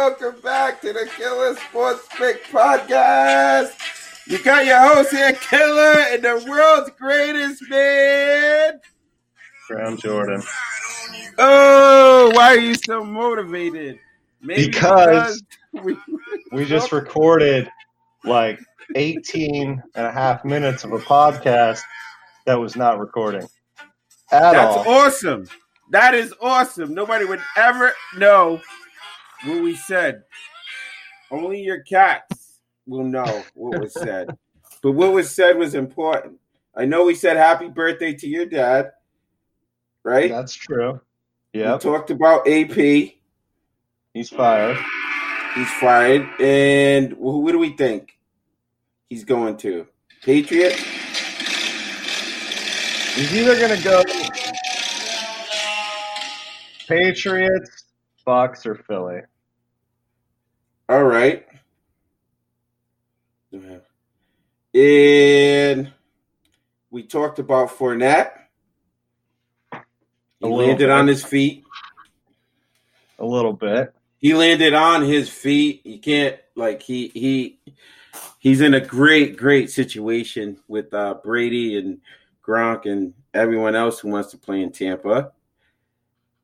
welcome back to the Killer Sports Pick Podcast. You got your host here, Killer, and the world's greatest man. Brown Jordan. Oh, why are you so motivated? Maybe Because we, We just recorded like 18 and a half minutes of a podcast that was not recording at that's all. awesome. That is awesome. Nobody would ever know what we said. Only your cats will know what was said. but what was said was important. I know we said happy birthday to your dad, right? That's true. We Yep, talked about AP. he's fired. He's fired. And who, who do we think he's going to? Patriot? He's either going to go Patriots, Bucs, or Philly. All right. And we talked about Fournette. He landed bit. on his feet. A little bit. He landed on his feet. You can't like he he he's in a great great situation with uh, Brady and Gronk and everyone else who wants to play in Tampa.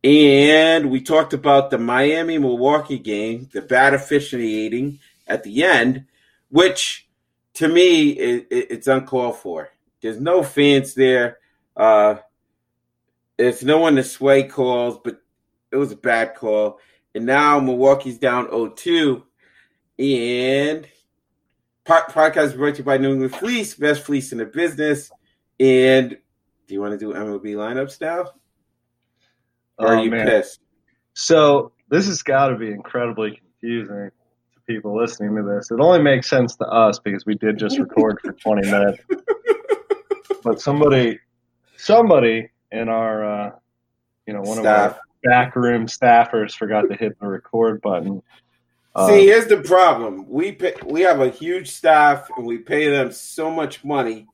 And we talked about the Miami Milwaukee game, the bad officiating at the end, which to me it, it, it's uncalled for. There's no fans there. Uh, there's no one to sway calls, but it was a bad call. And now Milwaukee's down 0-2. And podcast brought to you by New England Fleece, best fleece in the business. And do you want to do MLB lineups now? Are Oh, you man. pissed? So this has got to be incredibly confusing to people listening to this. It only makes sense to us because we did just record for 20 minutes. But somebody, somebody in our, uh, you know, one Staff. of our backroom staffers forgot to hit the record button. Um, See, here's the problem. We pay, we have a huge staff, and we pay them so much money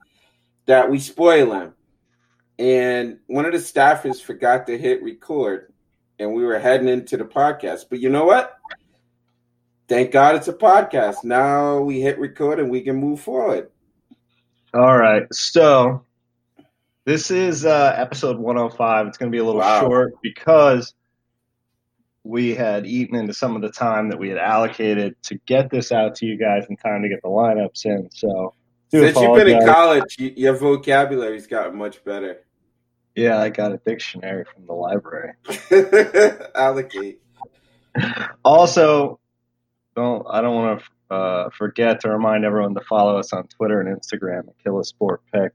that we spoil them. And one of the staffers forgot to hit record, and we were heading into the podcast. But you know what? Thank God it's a podcast. Now we hit record and we can move forward. all right, so this is uh, episode 105. It's going to be a little Wow. short because we had eaten into some of the time that we had allocated to get this out to you guys in time to get the lineups in. So, Since you've been in college, your vocabulary's gotten much better. Yeah, I got a dictionary from the library. Allocate. Also, don't I don't want to uh, forget to remind everyone to follow us on Twitter and Instagram at Kill a Sport Pick.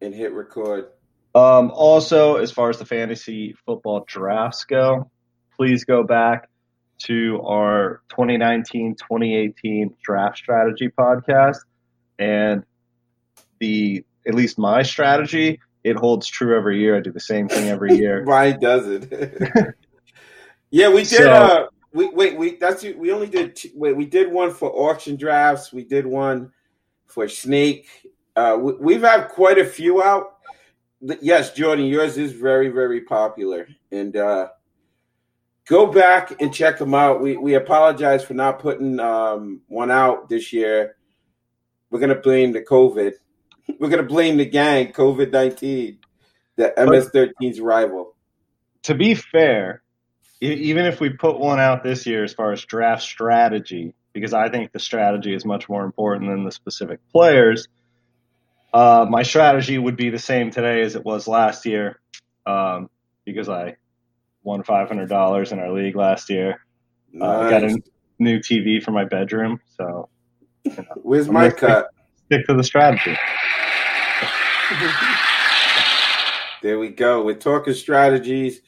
and hit record. Um, also, as far as the fantasy football drafts go, please go back to our 2019-2018 draft strategy podcast and the at least my strategy it holds true every year i do the same thing every year Mine doesn't. yeah, we did. So- uh, we wait. We that's we only did. Two, wait, we did one for auction drafts. We did one for snake. Uh, we, we've had quite a few out. Yes, Jordan, yours is very very popular, and uh, go back and check them out. We we apologize for not putting um, one out this year. We're gonna blame the COVID. We're gonna blame the gang, COVID nineteen, the MS-13's rival. to be fair even if we put one out this year as far as draft strategy because i think the strategy is much more important than the specific players uh, my strategy would be the same today as it was last year um, because i won $500 in our league last year uh, I got a new tv for my bedroom so Where's my Nice. cut? stick to the strategy There we go. We're talking strategies.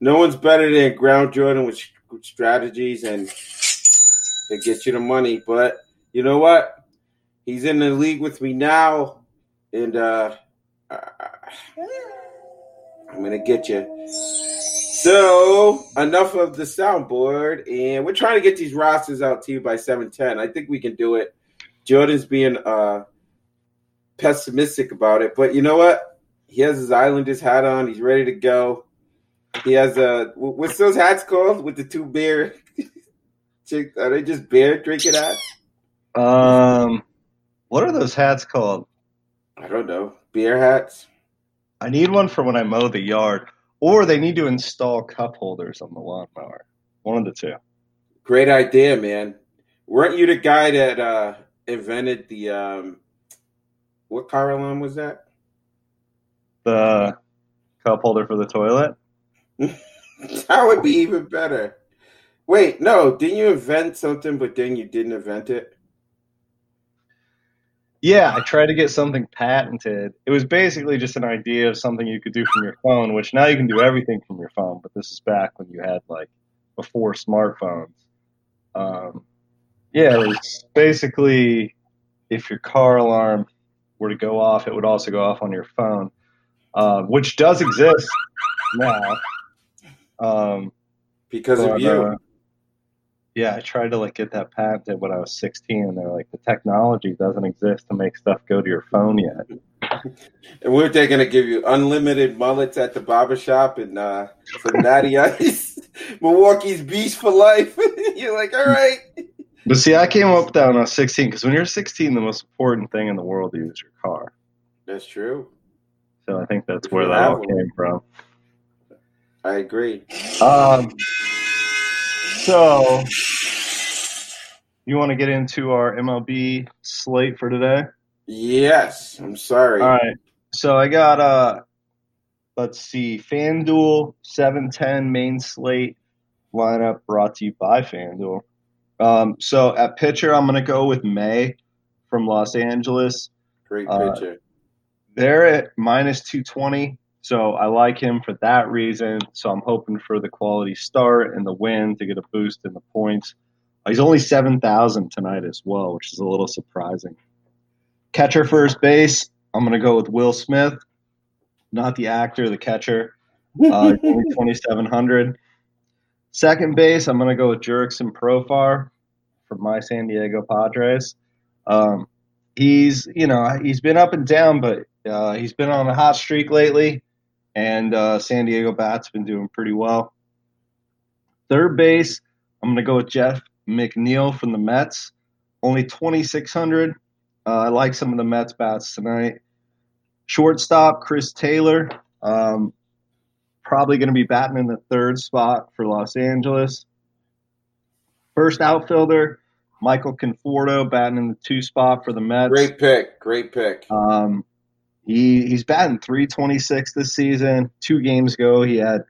No one's better than Ground Jordan with, strategies, and it gets you the money. But you know what? He's in the league with me now, and uh, I'm gonna get you. So enough of the soundboard, and we're trying to get these rosters out to you by seven ten. I think we can do it. Jordan's being uh, pessimistic about it, but you know what? He has his Islanders hat on. He's ready to go. He has a what's those hats called with the two beer? Are they just beer drinking hats? Um, what are those hats called? I don't know. Beer hats. I need one for when I mow the yard, or they need to install cup holders on the lawnmower. One of the two. Great idea, man. Weren't you the guy that uh, invented the um, what car alarm was that? The cup holder for the toilet. that would be even better. Wait, no, didn't you invent something, but then you didn't invent it? Yeah, I tried to get something patented. It was basically just an idea of something you could do from your phone, which now you can do everything from your phone, but this is back when you had like before smartphones. Um, yeah, it's basically if your car alarm were to go off, it would also go off on your phone, uh, which does exist now. Um, because but, of you. Uh, yeah, I tried to like get that patented when I was 16, and they're like, the technology doesn't exist to make stuff go to your phone yet. and we're they gonna give you unlimited mullets at the barbershop and uh, some natty ice, Milwaukee's Beast for life. You're like, all right. But see, I came up with that when I was 16 because when you're 16, the most important thing in the world is your car. That's true. So I think that's where that all came from. I agree. Um, so, you want to get into our MLB slate for today? Yes. I'm sorry. All right. So I got uh let's see, FanDuel 710 main slate lineup brought to you by FanDuel. Um, so at pitcher, I'm going to go with May from Los Angeles. Great uh, pitcher. Uh, they're at minus 220. So I like him for that reason. So I'm hoping for the quality start and the win to get a boost in the points. He's only 7,000 tonight as well, which is a little surprising. Catcher first base, I'm going to go with Will Smith, not the actor, the catcher. Uh, 2,700. Second base, I'm going to go with Jurickson Profar from my San Diego Padres. Um, he's, you know, he's been up and down, but uh, he's been on a hot streak lately and uh, San Diego Bats been doing pretty well. Third base, I'm going to go with Jeff McNeil from the Mets, only 2,600. Uh, I like some of the Mets bats tonight. Shortstop, Chris Taylor, um, probably going to be batting in the third spot for Los Angeles. First outfielder, Michael Conforto, batting in the two spot for the Mets. Great pick. Great pick. Um, he he's batting 326 this season. Two games ago, he had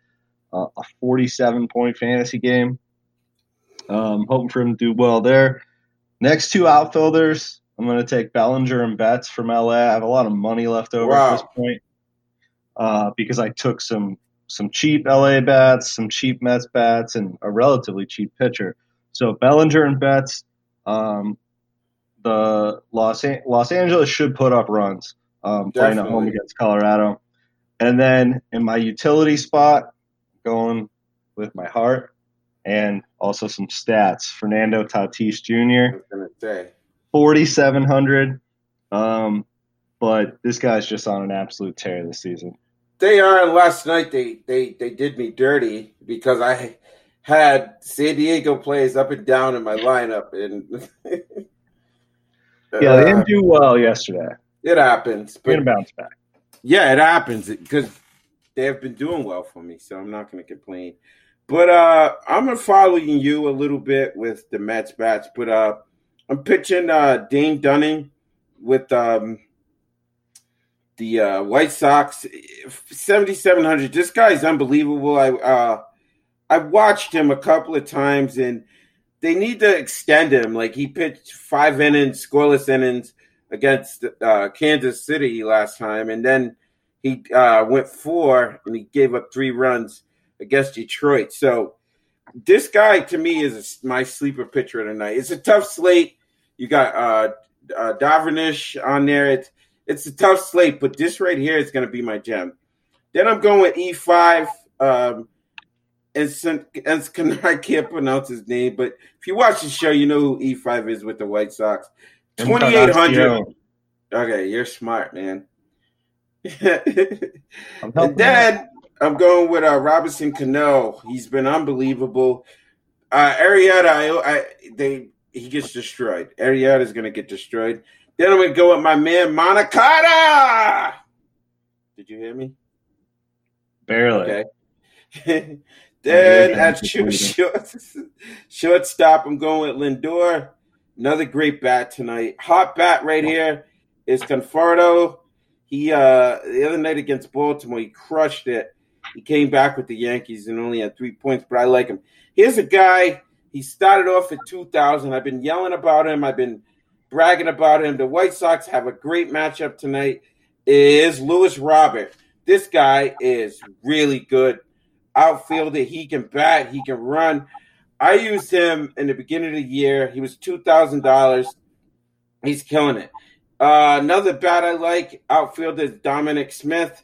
uh, a 47 point fantasy game. Um, hoping for him to do well there. Next two outfielders, I'm going to take Bellinger and Betts from LA. I have a lot of money left over wow. at this point uh, because I took some some cheap LA bats, some cheap Mets bats, and a relatively cheap pitcher. So Bellinger and Betts, um, the Los Los Angeles should put up runs um, playing at home against Colorado. And then in my utility spot, going with my heart and also some stats. Fernando Tatis Jr. Forty seven hundred. Um, but this guy's just on an absolute tear this season. They are. And last night they they they did me dirty because I had San Diego plays up and down in my lineup, and yeah, they didn't do well yesterday. It happens. But gonna bounce back. Yeah, it happens because they have been doing well for me, so I'm not going to complain. But uh, I'm following you a little bit with the Mets bats, but uh, I'm pitching uh, Dane Dunning with um, the uh, White Sox, 7,700. This guy's unbelievable. I uh, I watched him a couple of times, and they need to extend him. Like he pitched five innings, scoreless innings against uh, Kansas City last time, and then he uh, went four and he gave up three runs against Detroit. So this guy to me is a, my sleeper pitcher tonight. It's a tough slate. You got uh, uh, Darvish on there. It's it's a tough slate, but this right here is going to be my gem. Then I'm going with E5. Um, and, and I can't pronounce his name, but if you watch the show, you know who E5 is with the White Sox. 2800 okay you're smart man and then i'm going with uh, robinson cano he's been unbelievable Uh, Arrieta, I, I, they he gets destroyed. Arrieta is going to get destroyed. Then I'm going to go with my man Moncada. Did you hear me? Barely. Okay. then at short, shortstop, I'm going with Lindor. Another great bat tonight. Hot bat right here is Conforto. He uh the other night against Baltimore, he crushed it. He came back with the Yankees and only had three points, but I like him. Here's a guy. He started off at 2,000. I've been yelling about him. I've been bragging about him. The White Sox have a great matchup tonight. Is Luis Robert? This guy is really good outfielder. He can bat. He can run. I used him in the beginning of the year. He was two thousand dollars. He's killing it. Uh, another bat I like outfielder is Dominic Smith.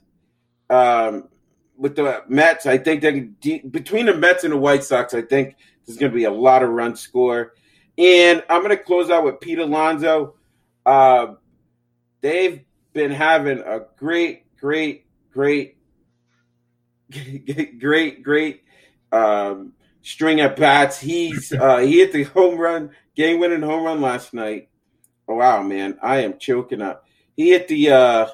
Um, with the Mets, I think that between the Mets and the White Sox, I think there's going to be a lot of run score. And I'm going to close out with Pete Alonso. Uh, they've been having a great, great, great, great, great um, string at bats. He's uh, he hit the home run, game winning home run last night. Oh, wow, man, I am choking up. He hit the uh,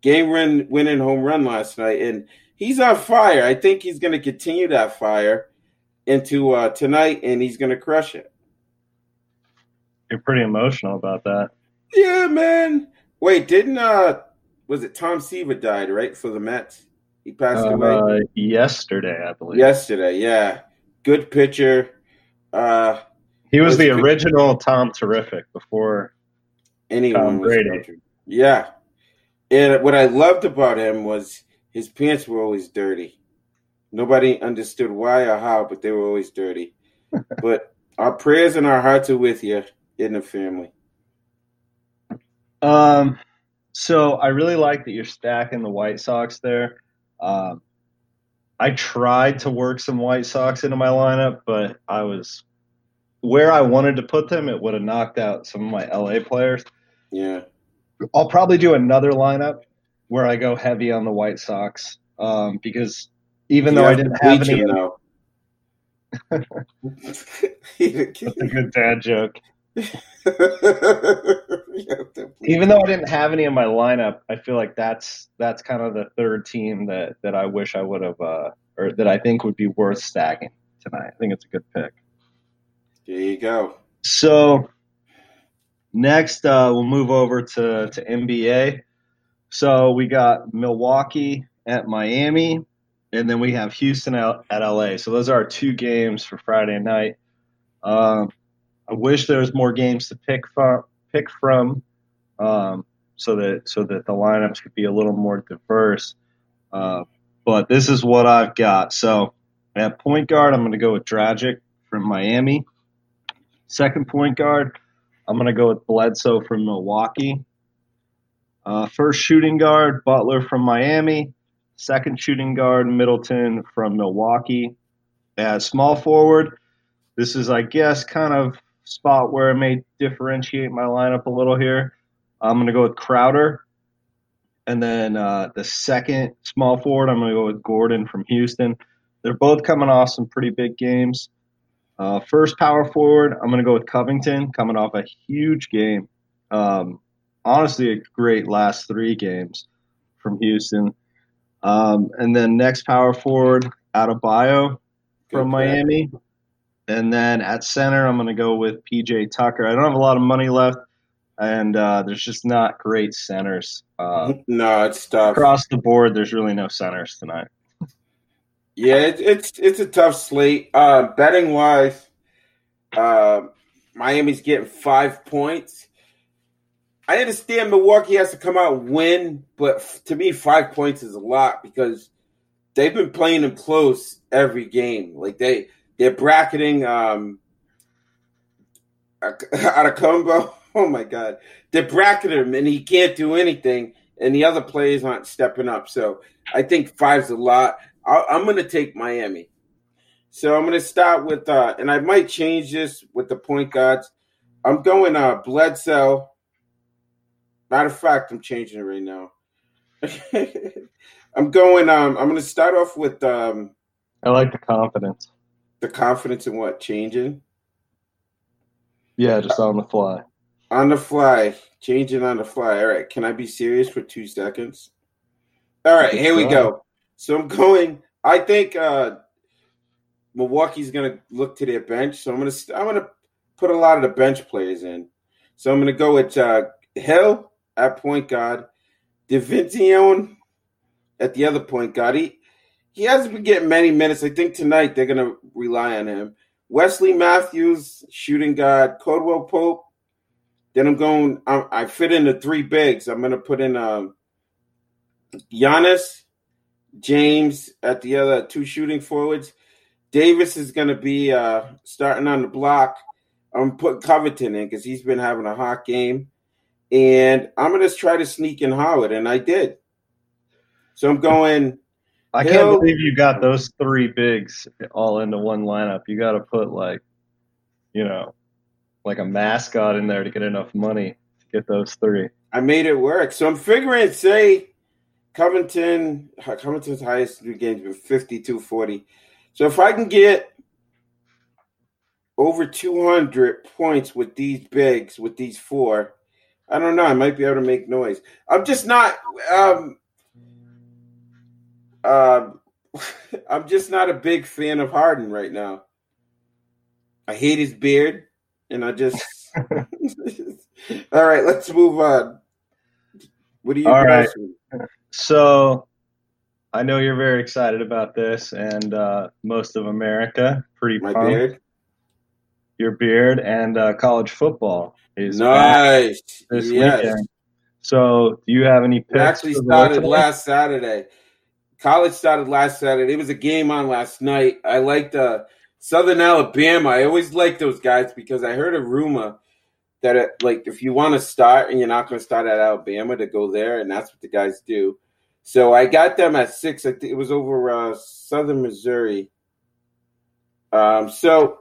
game win winning home run last night, and he's on fire. I think he's going to continue that fire into uh, tonight, and he's going to crush it. You're pretty emotional about that. Yeah, man. Wait, didn't uh was it Tom Seaver died, right, for the Mets? He passed uh, away yesterday, I believe. Yesterday, yeah. Good pitcher. Uh he was, was the original Tom Terrific before anyone Tom Brady. Yeah. And what I loved about him was his pants were always dirty. Nobody understood why or how, but they were always dirty. but our prayers and our hearts are with you in the family. Um, so I really like that you're stacking the White Sox there. Um, I tried to work some White Sox into my lineup, but I was where I wanted to put them. It would have knocked out some of my LA players. Yeah, I'll probably do another lineup where I go heavy on the White Sox um, because even you though I didn't have any, though. That's a good dad joke. Even though I didn't have any in my lineup, I feel like that's that's kind of the third team that that I wish I would have, uh, or that I think would be worth stacking tonight. I think it's a good pick. There you go. So next, uh, we'll move over to to NBA. So we got Milwaukee at Miami, and then we have Houston at, at LA. So those are our two games for Friday night. Um, I wish there was more games to pick from, pick from, um, so that so that the lineups could be a little more diverse. Uh, but this is what I've got. So at point guard, I'm going to go with Dragic from Miami. Second point guard, I'm going to go with Bledsoe from Milwaukee. Uh, first shooting guard, Butler from Miami. Second shooting guard, Middleton from Milwaukee. As small forward, this is, I guess, kind of spot where I may differentiate my lineup a little here. I'm going to go with Crowder. And then uh, the second small forward, I'm going to go with Gordon from Houston. They're both coming off some pretty big games. Uh, first power forward, I'm going to go with Covington, coming off a huge game. Um, honestly, a great last three games from Houston. Um, and then next power forward, Adebayo from Miami. And then at center, I'm going to go with PJ Tucker. I don't have a lot of money left, and uh, there's just not great centers. Uh, no, it's tough across the board. There's really no centers tonight. Yeah, it, it's it's a tough slate. Uh, betting wise, uh, Miami's getting five points. I understand Milwaukee has to come out win, but to me, five points is a lot because they've been playing them close every game. Like they they're bracketing um, out of combo. Oh my god, they're bracketing him, and he can't do anything, and the other players aren't stepping up. So I think five's a lot. i am going to take Miami. So I'm going to start with, uh, and I might change this with the point guards. I'm going uh, Bledsoe. Matter of fact, I'm changing it right now. I'm going. Um, I'm going to start off with. Um, I like the confidence. The confidence in what changing Yeah, just on the fly. on the fly, changing on the fly. All right, can I be serious for two seconds? All right, here we go. So I'm going. I think uh, Milwaukee's going to look to their bench. So I'm going to I'm going to put a lot of the bench players in. So I'm going to go with uh, Hill at point guard, DiVincenzo at the other point guard. He he hasn't been getting many minutes. I think tonight they're going to rely on him. Wesley Matthews, shooting guard, Caldwell Pope. Then I'm going. I, I fit in the three bigs. I'm going to put in um, Giannis, James at the other two shooting forwards. Davis is going to be uh, starting on the block. I'm putting Covington in because he's been having a hot game, and I'm going to try to sneak in Howard, and I did. So I'm going. I can't believe you got those three bigs all into one lineup. You got to put like, you know, like a mascot in there to get enough money to get those three. I made it work. So I'm figuring, say, Covington, Covington's highest three games been 52 40. So if I can get over 200 points with these bigs, with these four, I don't know. I might be able to make noise. I'm just not. Um, uh, I'm just not a big fan of Harden right now. I hate his beard, and I just. All right, let's move on. What do you All guys So I know you're very excited about this, and uh, most of America pretty My pumped. beard? Your beard and uh, college football is Nice. this yes. weekend. So do you have any picks? It actually started last Saturday. College started last Saturday. It was a game on last night. I liked uh, Southern Alabama. I always like those guys because I heard a rumor that it, like if you want to start and you're not going to start at Alabama to go there, and that's what the guys do. So I got them at six. I think it was over uh, Southern Missouri. Um, so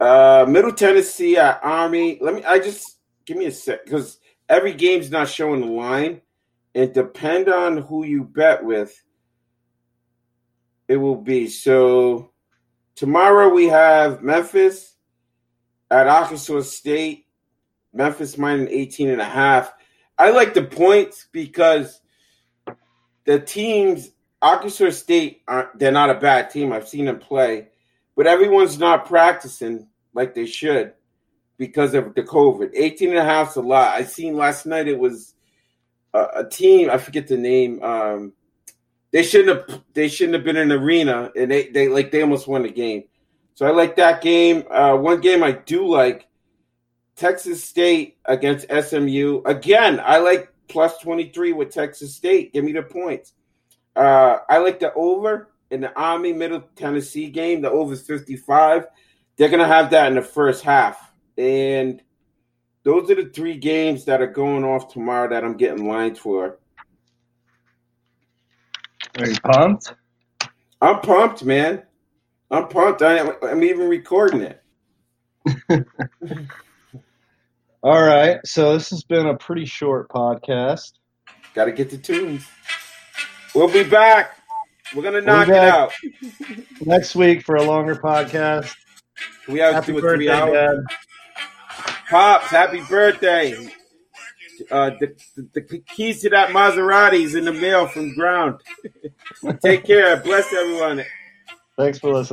uh, Middle Tennessee at Army. Let me. I just give me a sec because every game's not showing the line, and depend on who you bet with. It will be so. Tomorrow we have Memphis at Arkansas State. Memphis minus 18 and a half. I like the points because the teams, Arkansas State, they're not a bad team. I've seen them play, but everyone's not practicing like they should because of the COVID. 18 and a half is a lot. I seen last night it was a, a team, I forget the name. Um, they shouldn't have they shouldn't have been in the arena and they, they like they almost won the game. So I like that game. Uh, one game I do like Texas State against SMU. Again, I like plus 23 with Texas State. Give me the points. Uh, I like the over in the Army Middle Tennessee game. The over is 55. They're going to have that in the first half. And those are the three games that are going off tomorrow that I'm getting lines for. Are you pumped? I'm pumped, man. I'm pumped. I, I'm even recording it. All right. So this has been a pretty short podcast. Got to get the tunes. We'll be back. We're going to knock it out. Next week for a longer podcast. We have to do a three hour. Pops, happy birthday. Uh, the, the, keys to that Maserati is in the mail from ground. Take care. Bless everyone. Thanks for listening.